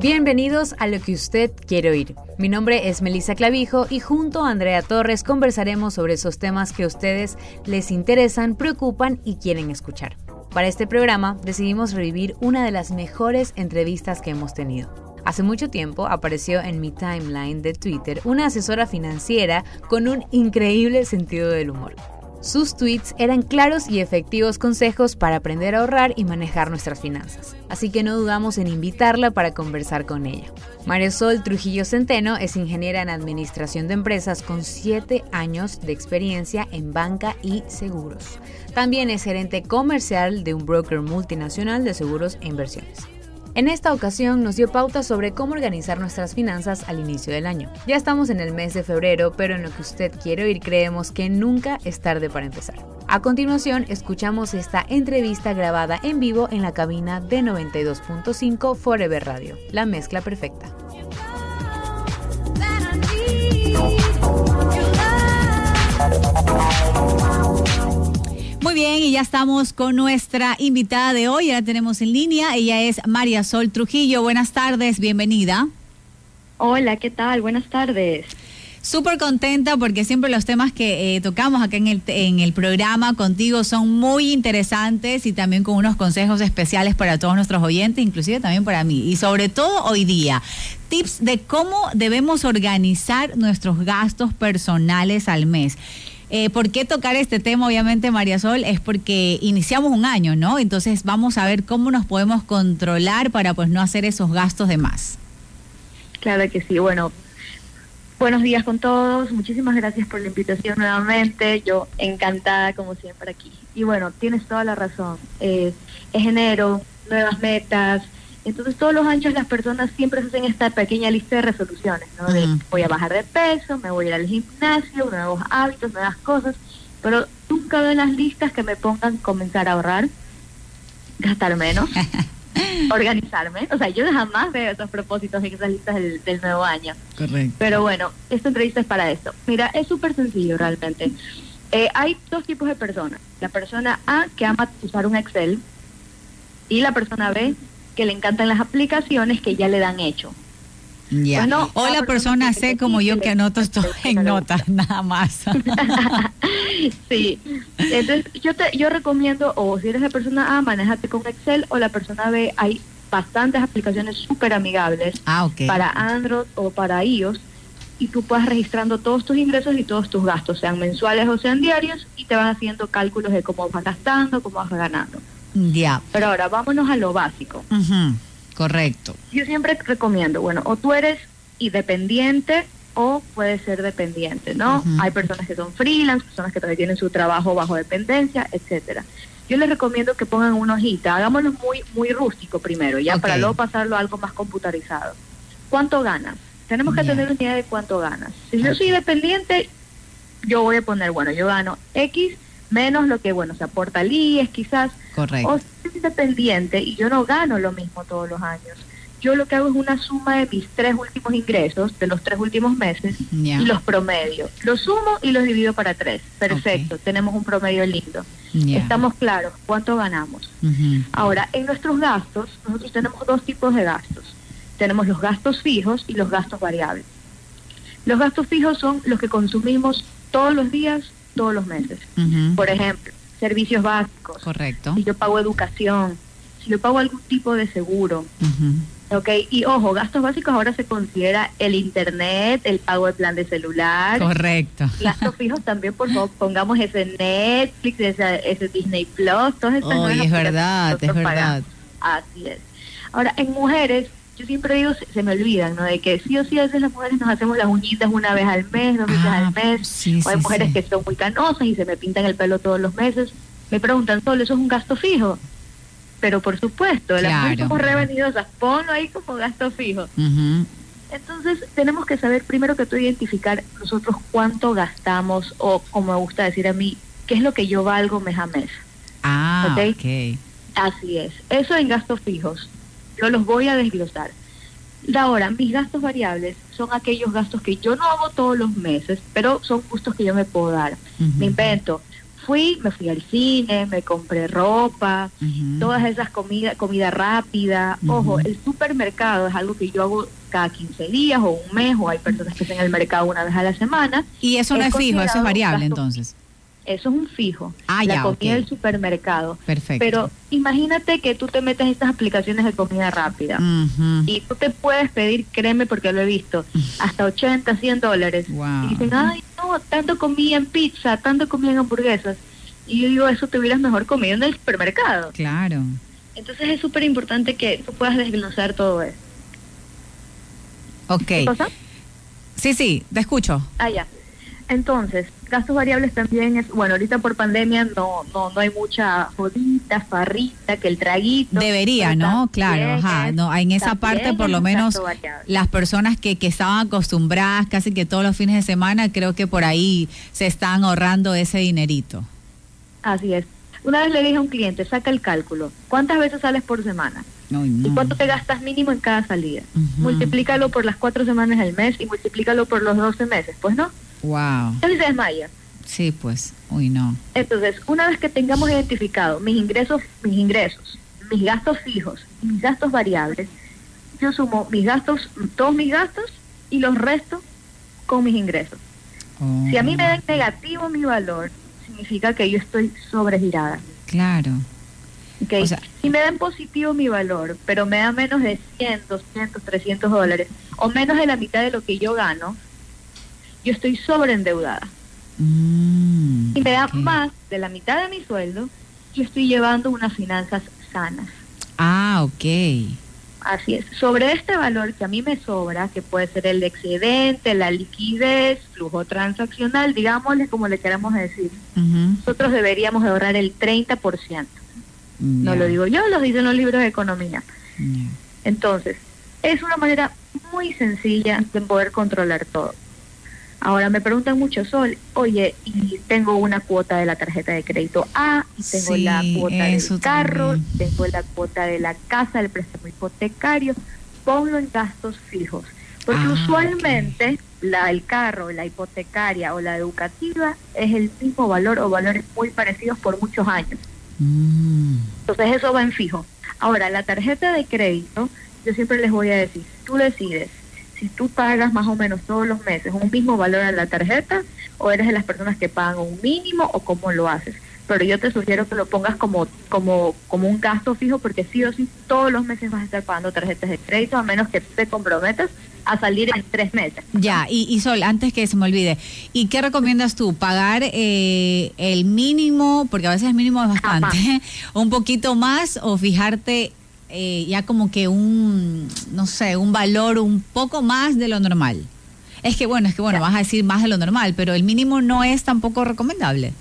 Bienvenidos a lo que usted quiere oír. Mi nombre es Melissa Clavijo y junto a Andrea Torres conversaremos sobre esos temas que a ustedes les interesan, preocupan y quieren escuchar. Para este programa decidimos revivir una de las mejores entrevistas que hemos tenido. Hace mucho tiempo apareció en mi timeline de Twitter una asesora financiera con un increíble sentido del humor. Sus tweets eran claros y efectivos consejos para aprender a ahorrar y manejar nuestras finanzas, así que no dudamos en invitarla para conversar con ella. Mario Sol Trujillo Centeno es ingeniera en administración de empresas con 7 años de experiencia en banca y seguros. También es gerente comercial de un broker multinacional de seguros e inversiones. En esta ocasión nos dio pautas sobre cómo organizar nuestras finanzas al inicio del año. Ya estamos en el mes de febrero, pero en lo que usted quiere oír creemos que nunca es tarde para empezar. A continuación, escuchamos esta entrevista grabada en vivo en la cabina de 92.5 Forever Radio, la mezcla perfecta. Muy bien, y ya estamos con nuestra invitada de hoy, ya la tenemos en línea, ella es María Sol Trujillo. Buenas tardes, bienvenida. Hola, ¿qué tal? Buenas tardes. Súper contenta porque siempre los temas que eh, tocamos acá en el, en el programa contigo son muy interesantes y también con unos consejos especiales para todos nuestros oyentes, inclusive también para mí. Y sobre todo hoy día, tips de cómo debemos organizar nuestros gastos personales al mes. Eh, ¿Por qué tocar este tema, obviamente, María Sol? Es porque iniciamos un año, ¿no? Entonces vamos a ver cómo nos podemos controlar para pues no hacer esos gastos de más. Claro que sí. Bueno, buenos días con todos. Muchísimas gracias por la invitación nuevamente. Yo encantada, como siempre, aquí. Y bueno, tienes toda la razón. Eh, es enero, nuevas metas, entonces todos los años las personas siempre hacen esta pequeña lista de resoluciones, ¿no? De voy a bajar de peso, me voy a ir al gimnasio, nuevos hábitos, nuevas cosas, pero nunca veo en las listas que me pongan comenzar a ahorrar, gastar menos, organizarme. O sea, yo jamás veo esos propósitos en esas listas del, nuevo año. Correcto. Pero bueno, esta entrevista es para esto. Mira, es súper sencillo realmente. Eh, hay dos tipos de personas. La persona A que ama usar un Excel y la persona B que le encantan las aplicaciones que ya le dan hecho. Ya. o la persona C como yo que anoto esto en notas, nada más. sí. Entonces, yo te yo recomiendo, o si eres la persona A, manéjate con Excel, o la persona B, hay bastantes aplicaciones súper amigables ah, para Android o para iOS, y tú puedes registrando todos tus ingresos y todos tus gastos, sean mensuales o sean diarios, y te vas haciendo cálculos de cómo vas gastando, cómo vas ganando. Ya. Pero ahora vámonos a lo básico. Correcto. Yo siempre recomiendo, bueno, o tú eres independiente o puedes ser dependiente, ¿no? Hay personas que son freelance, personas que todavía tienen su trabajo bajo dependencia, etcétera. Yo les recomiendo que pongan una hojita, hagámoslo muy muy rústico primero, ya para luego pasarlo a algo más computarizado. ¿Cuánto ganas? Tenemos que tener una idea de cuánto ganas. Si yo soy dependiente, yo voy a poner, bueno, yo gano X menos lo que, bueno, se aporta al IES quizás. Correcto. O soy independiente y yo no gano lo mismo todos los años. Yo lo que hago es una suma de mis tres últimos ingresos, de los tres últimos meses, y los promedio. Los sumo y los divido para tres. Perfecto, tenemos un promedio lindo. Estamos claros cuánto ganamos. Ahora, en nuestros gastos, nosotros tenemos dos tipos de gastos. Tenemos los gastos fijos y los gastos variables. Los gastos fijos son los que consumimos todos los días todos los meses. Por ejemplo, servicios básicos. Correcto. Si yo pago educación, si yo pago algún tipo de seguro. Ok, y ojo, gastos básicos ahora se considera el internet, el pago de plan de celular. Correcto. Gastos fijos también, por favor, pongamos ese Netflix, ese, ese Disney Plus, todas esas oh, es verdad, es verdad. Así es. Ahora, en mujeres, yo siempre digo, se, me olvidan, ¿no? De que sí o sí a veces las mujeres nos hacemos las uñitas una vez al mes, dos veces al ah, mes. o hay mujeres que son muy canosas y se me pintan el pelo todos los meses. Me preguntan, ¿solo eso es un gasto fijo? Pero por supuesto, las mujeres somos revenidosas, ponlo ahí como gasto fijo. Entonces, tenemos que saber primero que tú identificar nosotros cuánto gastamos o, como me gusta decir a mí, qué es lo que yo valgo mes a mes. Ah, ok. Así es. Eso en gastos fijos. Yo los voy a desglosar. Ahora, mis gastos variables son aquellos gastos que yo no hago todos los meses, pero son gustos que yo me puedo dar. Me invento fui, me fui al cine, me compré ropa, todas esas comidas, comida rápida. Ojo, el supermercado es algo que yo hago cada 15 días o un mes, o hay personas que hacen el mercado una vez a la semana. Y eso no es, fijo, eso es variable entonces. Eso es un fijo. Ah, la comida del supermercado. Perfecto. Pero imagínate que tú te metes en estas aplicaciones de comida rápida y tú te puedes pedir, créeme porque lo he visto, hasta 80, 100 dólares. Y dicen, ay, no, tanto comida en pizza, tanto comida en hamburguesas. Y yo digo, eso te hubieras mejor comido en el supermercado. Claro. Entonces es súper importante que tú puedas desglosar todo eso. Ok. Sí, sí, te escucho. Ah, ya. Entonces, gastos variables también es, bueno, ahorita por pandemia no no no hay mucha jodita, farrita, que el traguito. Debería, ¿no? Claro, ajá, no, en esa parte por lo menos las personas que, que estaban acostumbradas casi que todos los fines de semana, creo que por ahí se están ahorrando ese dinerito. Así es. Una vez le dije a un cliente, saca el cálculo, ¿cuántas veces sales por semana? ¿Y cuánto te gastas mínimo en cada salida? Multiplícalo por las cuatro semanas del mes y multiplícalo por los 12 meses, pues no. Wow. Él se desmaya. Sí, pues, uy, no. Entonces, una vez que tengamos identificado mis ingresos, mis ingresos, mis gastos fijos, mis gastos variables, yo sumo mis gastos, todos mis gastos y los resto con mis ingresos. Si a mí me da negativo mi valor, significa que yo estoy sobregirada. Claro. Okay. si me dan positivo mi valor, pero me da menos de 100, 200, 300 dólares, o menos de la mitad de lo que yo gano, yo estoy sobreendeudada. Mm, y me da más de la mitad de mi sueldo, yo estoy llevando unas finanzas sanas. Ah, ok. Así es. Sobre este valor que a mí me sobra, que puede ser el excedente, la liquidez, flujo transaccional, digámosle como le queramos decir, nosotros deberíamos ahorrar el 30%. No lo digo yo, lo dicen los libros de economía. Entonces, es una manera muy sencilla de poder controlar todo. Ahora me preguntan mucho, Sol, oye, y tengo una cuota de la tarjeta de crédito A, y tengo la cuota del carro, tengo la cuota de la casa, el préstamo hipotecario, ponlo en gastos fijos. Porque ah, usualmente la el carro, la hipotecaria o la educativa es el mismo valor o valores muy parecidos por muchos años. Mm. Entonces eso va en fijo. Ahora, la tarjeta de crédito, yo siempre les voy a decir, tú decides si tú pagas más o menos todos los meses un mismo valor a la tarjeta o eres de las personas que pagan un mínimo o cómo lo haces. Pero yo te sugiero que lo pongas como, como, como un gasto fijo porque sí o sí todos los meses vas a estar pagando tarjetas de crédito a menos que te comprometas a salir en tres meses. Ya, y, Sol, antes que se me olvide, ¿y qué recomiendas tú? ¿Pagar eh, el mínimo, porque a veces el mínimo es bastante, un poquito más o fijarte eh, ya como que un, no sé, un valor un poco más de lo normal. Es que bueno, es que bueno, vas a decir más de lo normal, pero el mínimo no es tampoco recomendable.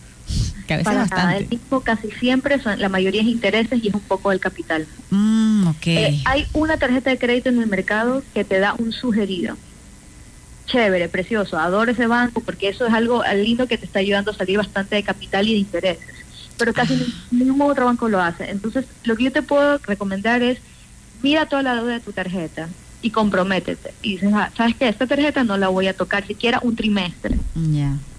Que a veces Para bastante. el mínimo casi siempre son, la mayoría es intereses y es un poco del capital. Mm, okay. Eh, hay una tarjeta de crédito en el mercado que te da un sugerido. Chévere, precioso, adoro ese banco porque eso es algo lindo que te está ayudando a salir bastante de capital y de intereses pero casi ningún otro banco lo hace. Entonces, lo que yo te puedo recomendar es, mira toda la deuda de tu tarjeta y comprométete. Y dices, ah, ¿sabes qué? Esta tarjeta no la voy a tocar siquiera un trimestre.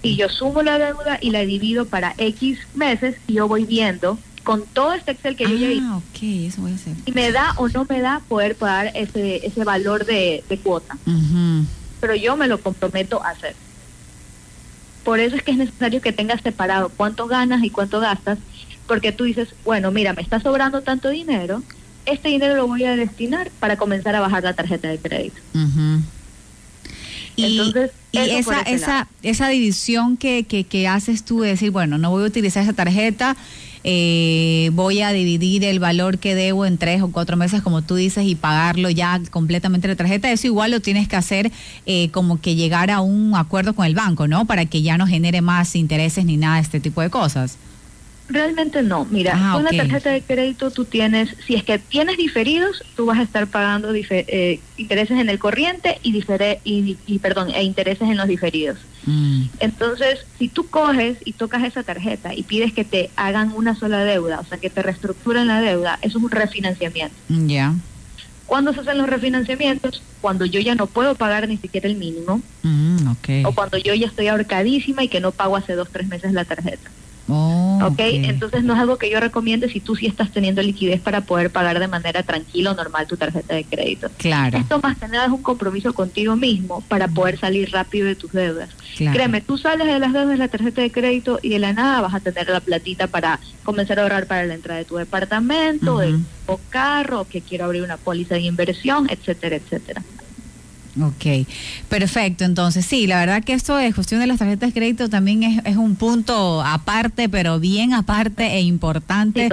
Y yo sumo la deuda y la divido para X meses y yo voy viendo con todo este Excel que yo ya hice. ok, eso voy a hacer. Y me da o no me da poder pagar ese, ese valor de, cuota. Pero yo me lo comprometo a hacer. Por eso es que es necesario que tengas separado cuánto ganas y cuánto gastas, porque tú dices, bueno, mira, me está sobrando tanto dinero, este dinero lo voy a destinar para comenzar a bajar la tarjeta de crédito. Y, Entonces, y esa, esa, esa división que, que, que haces tú de decir, bueno, no voy a utilizar esa tarjeta, eh, voy a dividir el valor que debo en tres o cuatro meses, como tú dices, y pagarlo ya completamente la tarjeta, eso igual lo tienes que hacer eh, como que llegar a un acuerdo con el banco, ¿no? Para que ya no genere más intereses ni nada de este tipo de cosas. Realmente no. Mira, ah, con la tarjeta de crédito tú tienes, si es que tienes diferidos, tú vas a estar pagando eh, intereses en el corriente y, y, perdón, e intereses en los diferidos. Mm. Entonces, si tú coges y tocas esa tarjeta y pides que te hagan una sola deuda, o sea, que te reestructuren la deuda, eso es un refinanciamiento. Mm, ya. ¿Cuándo se hacen los refinanciamientos? Cuando yo ya no puedo pagar ni siquiera el mínimo. Mm, o cuando yo ya estoy ahorcadísima y que no pago hace dos, tres meses la tarjeta. Oh, ¿ok? Entonces no es algo que yo recomiende si tú sí estás teniendo liquidez para poder pagar de manera tranquila o normal tu tarjeta de crédito. Claro. Esto más que nada es un compromiso contigo mismo para poder salir rápido de tus deudas. Créeme, tú sales de las deudas de la tarjeta de crédito y de la nada vas a tener la platita para comenzar a ahorrar para la entrada de tu departamento, o carro, que quiero abrir una póliza de inversión, etcétera, etcétera. Ok, perfecto. Entonces, sí, la verdad que esto de cuestión de las tarjetas de crédito también es, es un punto aparte, pero bien aparte e importante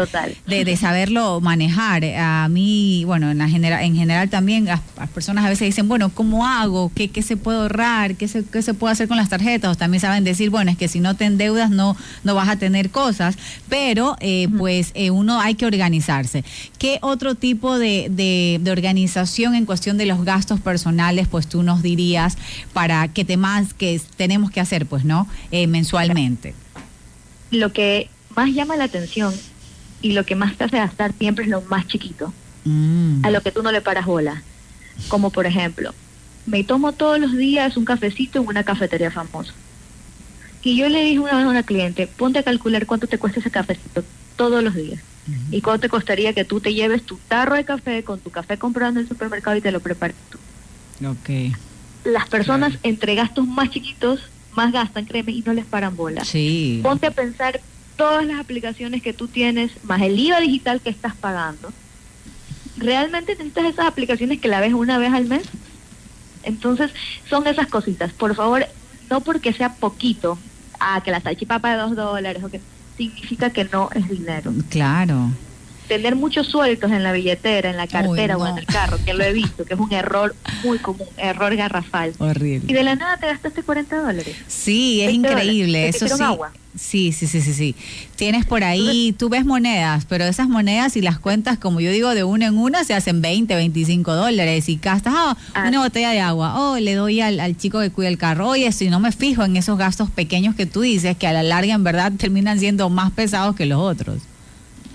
de, de, saberlo manejar. A mí, bueno, en, la genera, en general también las, personas a veces dicen, bueno, ¿cómo hago? ¿Qué, qué se puede ahorrar? ¿Qué se, ¿Qué se puede hacer con las tarjetas? O también saben decir, bueno, es que si no te endeudas no, no vas a tener cosas, pero eh, pues eh, uno hay que organizarse. ¿Qué otro tipo de, de, de organización en cuestión de los gastos personales? Pues tú nos dirías para que temas que tenemos que hacer, pues, ¿no? Eh, mensualmente. Lo que más llama la atención y lo que más te hace gastar siempre es lo más chiquito, mm. a lo que tú no le paras bola. Como por ejemplo, me tomo todos los días un cafecito en una cafetería famosa. Y yo le dije una vez a una cliente, ponte a calcular cuánto te cuesta ese cafecito todos los días. ¿Y cuánto te costaría que tú te lleves tu tarro de café con tu café comprado en el supermercado y te lo prepares tú? Okay. Las personas entre gastos más chiquitos más gastan, créeme, y no les paran bola. Sí. Ponte a pensar todas las aplicaciones que tú tienes, más el IVA digital que estás pagando. ¿Realmente necesitas esas aplicaciones que la ves una vez al mes? Entonces, son esas cositas. Por favor, no porque sea poquito, ah, que la salchipapa de dos dólares, o que significa que no es dinero. Claro tener muchos sueltos en la billetera, en la cartera o en el carro, que lo he visto, que es un error muy común, error garrafal. Horrible. Y de la nada te gastaste 40 dólares. Sí, es increíble. Eso sí. Agua. Sí, sí, sí, sí, sí. Tienes por ahí, tú ves monedas, pero esas monedas y las cuentas, como yo digo, de una en una se hacen 20, 25 dólares y gastas ah. una botella de agua, oh, le doy al, al, chico que cuida el carro, oye, si no me fijo en esos gastos pequeños que tú dices, que a la larga en verdad terminan siendo más pesados que los otros.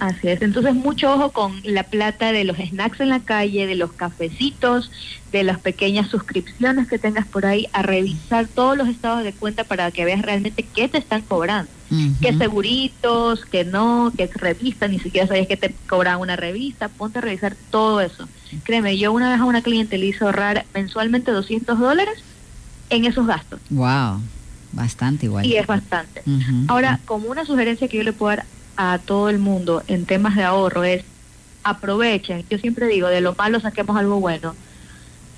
Así es, entonces mucho ojo con la plata de los snacks en la calle, de los cafecitos, de las pequeñas suscripciones que tengas por ahí, a revisar todos los estados de cuenta para que veas realmente qué te están cobrando. Qué seguritos, qué no, qué revista, ni siquiera sabías que te cobraban una revista, ponte a revisar todo eso. Créeme, yo una vez a una cliente le hice ahorrar mensualmente 200 dólares en esos gastos. Wow, bastante igual. Y es bastante. Ahora, como una sugerencia que yo le puedo dar a todo el mundo en temas de ahorro es aprovechen, yo siempre digo, de lo malo saquemos algo bueno.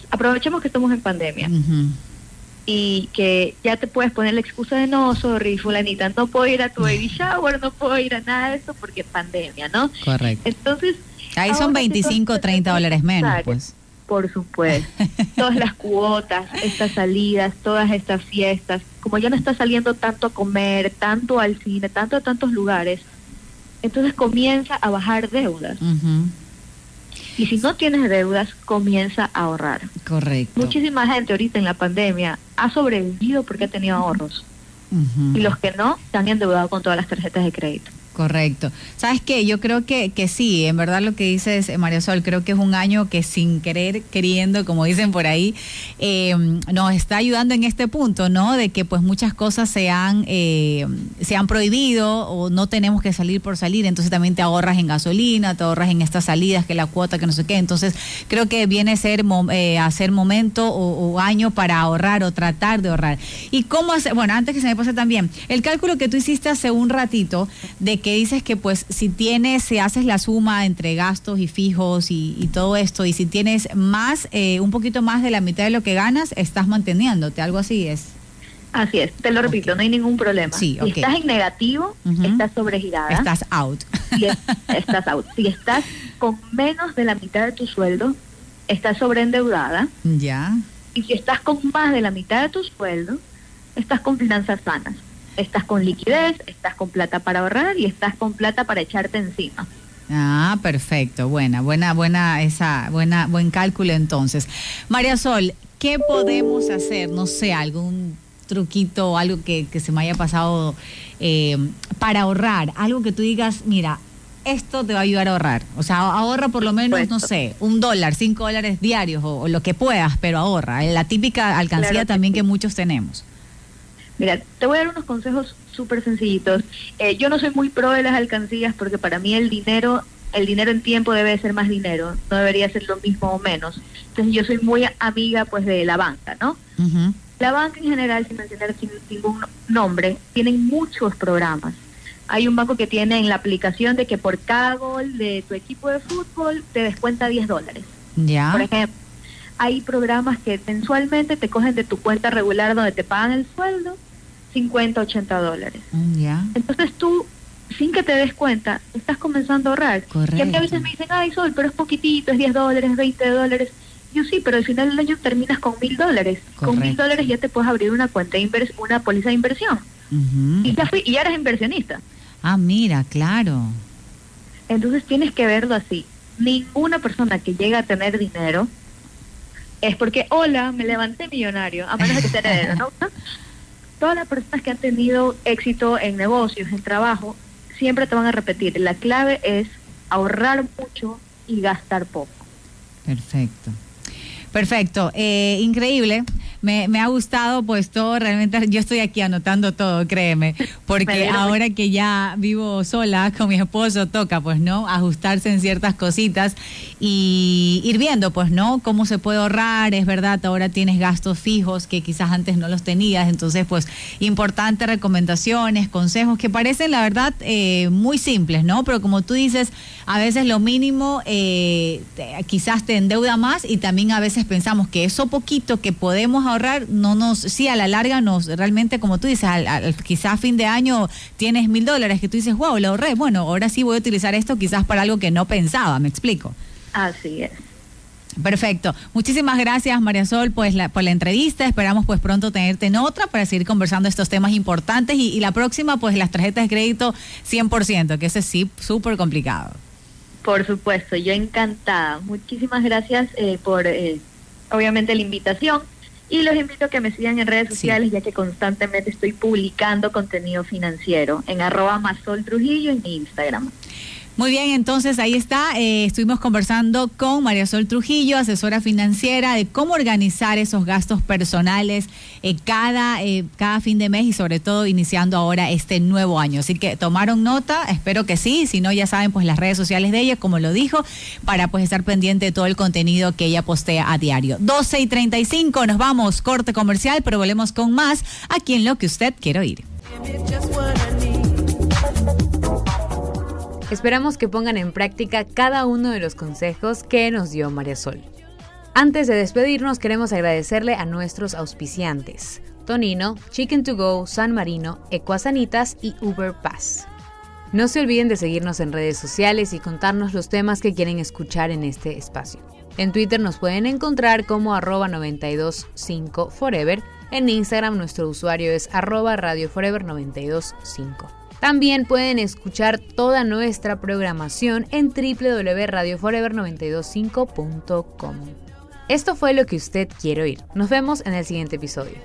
Aprovechemos que estamos en pandemia. Y que ya te puedes poner la excusa de no, sorry, fulanita, no puedo ir a tu baby shower, no puedo ir a nada de eso porque es pandemia, ¿no? Correcto. Entonces... Ahí son 25 o 30 dólares menos, pues. Por supuesto. todas las cuotas, estas salidas, todas estas fiestas, como ya no está saliendo tanto a comer, tanto al cine, tanto a tantos lugares, entonces comienza a bajar deudas. Y si no tienes deudas, comienza a ahorrar. Correcto. Muchísima gente ahorita en la pandemia ha sobrevivido porque ha tenido ahorros. Y los que no, se han endeudado con todas las tarjetas de crédito. Correcto. ¿Sabes qué? Yo creo que, que sí, en verdad lo que dices, eh, María Sol, creo que es un año que sin querer, queriendo, como dicen por ahí, eh, nos está ayudando en este punto, ¿no? De que pues muchas cosas se han, eh, se han prohibido o no tenemos que salir por salir, entonces también te ahorras en gasolina, te ahorras en estas salidas, que la cuota, que no sé qué. Entonces creo que viene a ser, a ser momento o, año para ahorrar o tratar de ahorrar. ¿Y cómo hacer? Bueno, antes que se me pase también, el cálculo que tú hiciste hace un ratito de que dices que pues si tienes, si haces la suma entre gastos y fijos y, todo esto, y si tienes más, eh, un poquito más de la mitad de lo que ganas, estás manteniéndote, algo así es. Así es, te lo repito, no hay ningún problema. si estás en negativo, estás sobregirada. Estás out. Si estás out. Si estás con menos de la mitad de tu sueldo, estás sobreendeudada. Ya. Y si estás con más de la mitad de tu sueldo, estás con finanzas sanas estás con liquidez, estás con plata para ahorrar y estás con plata para echarte encima. Ah, perfecto, buena, buena, buena, esa, buena, buen cálculo entonces. María Sol, ¿qué podemos hacer? No sé, algún truquito o algo que, se me haya pasado eh, para ahorrar, algo que tú digas, mira, esto te va a ayudar a ahorrar. O sea, ahorra por lo menos, no sé, un dólar, cinco dólares diarios o, lo que puedas, pero ahorra. La típica alcancía también que muchos tenemos. Mira, te voy a dar unos consejos súper sencillitos. Eh, yo no soy muy pro de las alcancías porque para mí el dinero, el dinero en tiempo debe ser más dinero, no debería ser lo mismo o menos. Entonces yo soy muy amiga pues de la banca, ¿no? La banca en general, sin mencionar ningún nombre, tienen muchos programas. Hay un banco que tiene en la aplicación de que por cada gol de tu equipo de fútbol te descuenta 10 dólares. Ya. Por ejemplo, hay programas que mensualmente te cogen de tu cuenta regular donde te pagan el sueldo 50, 80 dólares. Mm. Entonces tú, sin que te des cuenta, estás comenzando a ahorrar. Y a mí a veces me dicen, ay Sol, pero es poquitito, es 10 dólares, 20 dólares. Yo sí, pero al final del año terminas con mil dólares. Con mil dólares ya te puedes abrir una cuenta de una póliza de inversión. y, ya fui, y ya eres inversionista. Ah, mira, claro. Entonces tienes que verlo así. Ninguna persona que llega a tener dinero es porque, hola, me levanté millonario, a menos de que sea heredero, ¿no? Todas las personas que han tenido éxito en negocios, en trabajo, siempre te van a repetir, la clave es ahorrar mucho y gastar poco. Perfecto. Perfecto, eh, increíble. Me, me, ha gustado pues todo, realmente yo estoy aquí anotando todo, créeme, porque ahora que ya vivo sola con mi esposo toca pues no ajustarse en ciertas cositas y ir viendo pues no cómo se puede ahorrar, es verdad, ahora tienes gastos fijos que quizás antes no los tenías, entonces pues importantes recomendaciones, consejos que parecen la verdad eh, muy simples, ¿no? Pero como tú dices, a veces lo mínimo eh, quizás te endeuda más y también a veces pensamos que eso poquito que podemos ahorrar, no nos, sí, a la larga nos, realmente como tú dices, al, quizás a fin de año tienes mil dólares que tú dices, wow, lo ahorré, bueno, ahora sí voy a utilizar esto quizás para algo que no pensaba, me explico. Así es. Perfecto. Muchísimas gracias, María Sol, pues la, por la entrevista. Esperamos pues pronto tenerte en otra para seguir conversando estos temas importantes y, la próxima pues las tarjetas de crédito 100%, que ese sí súper complicado. Por supuesto, yo encantada. Muchísimas gracias eh, por eh, obviamente la invitación y los invito a que me sigan en redes sociales ya que constantemente estoy publicando contenido financiero en arroba Trujillo en Instagram. Muy bien, entonces ahí está. Eh, estuvimos conversando con María Sol Trujillo, asesora financiera, de cómo organizar esos gastos personales eh, cada, eh, cada fin de mes y sobre todo iniciando ahora este nuevo año. Así que tomaron nota, espero que sí. Si no, ya saben, pues las redes sociales de ella, como lo dijo, para pues estar pendiente de todo el contenido que ella postea a diario. 12 y 35, nos vamos, corte comercial, pero volvemos con más aquí en lo que usted quiere oír. Esperamos que pongan en práctica cada uno de los consejos que nos dio María Sol. Antes de despedirnos, queremos agradecerle a nuestros auspiciantes: Tonino, Chicken to Go, San Marino, Ecuasanitas y Uber Pass. No se olviden de seguirnos en redes sociales y contarnos los temas que quieren escuchar en este espacio. En Twitter nos pueden encontrar como arroba 925forever. En Instagram nuestro usuario es arroba radioforever925. También pueden escuchar toda nuestra programación en www.radioforever925.com. Esto fue lo que usted quiere oír. Nos vemos en el siguiente episodio.